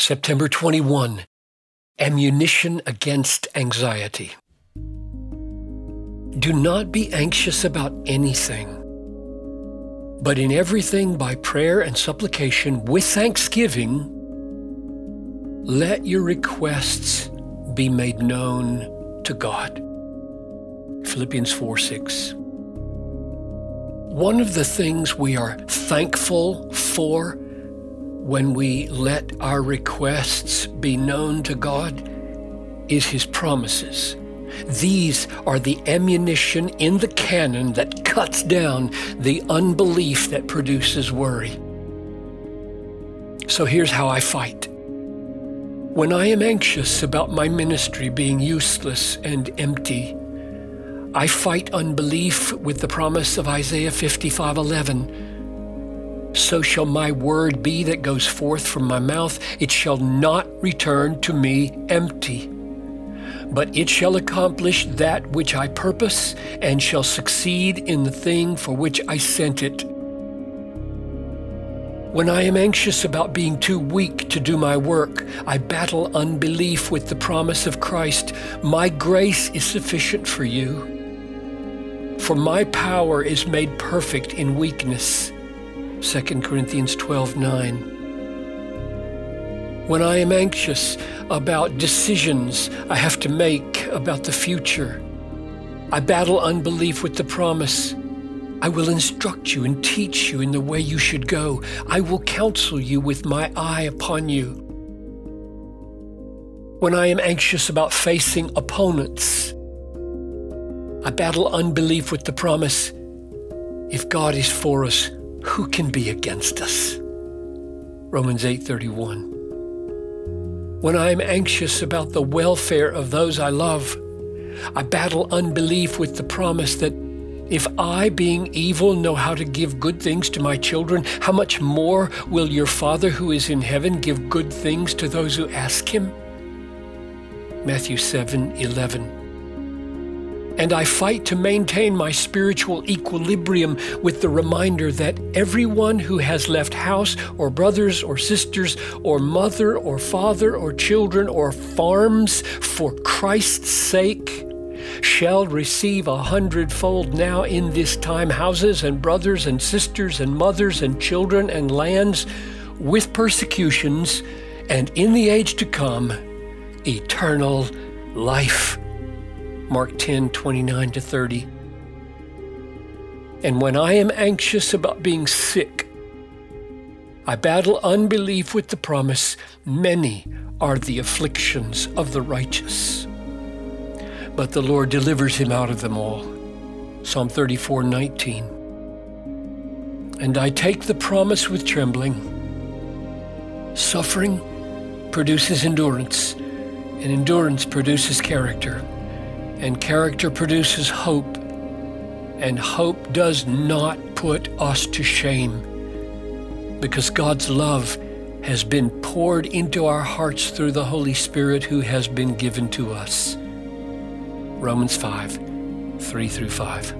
September 21 Ammunition Against Anxiety. Do not be anxious about anything, but in everything by prayer and supplication with thanksgiving, let your requests be made known to God. Philippians 4 6. One of the things we are thankful for when we let our requests be known to God is His promises. These are the ammunition in the cannon that cuts down the unbelief that produces worry. So here's how I fight. When I am anxious about my ministry being useless and empty, I fight unbelief with the promise of Isaiah 55:11 so shall my word be that goes forth from my mouth. It shall not return to me empty, but it shall accomplish that which I purpose and shall succeed in the thing for which I sent it. When I am anxious about being too weak to do my work, I battle unbelief with the promise of Christ. My grace is sufficient for you. For my power is made perfect in weakness. 2 Corinthians 12 9. When I am anxious about decisions I have to make about the future, I battle unbelief with the promise I will instruct you and teach you in the way you should go. I will counsel you with my eye upon you. When I am anxious about facing opponents, I battle unbelief with the promise if God is for us, who can be against us? Romans 8:31. When I am anxious about the welfare of those I love, I battle unbelief with the promise that if I, being evil, know how to give good things to my children, how much more will your Father who is in heaven give good things to those who ask him? Matthew 7:11 and I fight to maintain my spiritual equilibrium with the reminder that everyone who has left house or brothers or sisters or mother or father or children or farms for Christ's sake shall receive a hundredfold now in this time houses and brothers and sisters and mothers and children and lands with persecutions and in the age to come eternal life. Mark 10 29 to 30. And when I am anxious about being sick, I battle unbelief with the promise many are the afflictions of the righteous, but the Lord delivers him out of them all. Psalm 34 19. And I take the promise with trembling. Suffering produces endurance, and endurance produces character. And character produces hope. And hope does not put us to shame because God's love has been poured into our hearts through the Holy Spirit who has been given to us. Romans 5 3 through 5.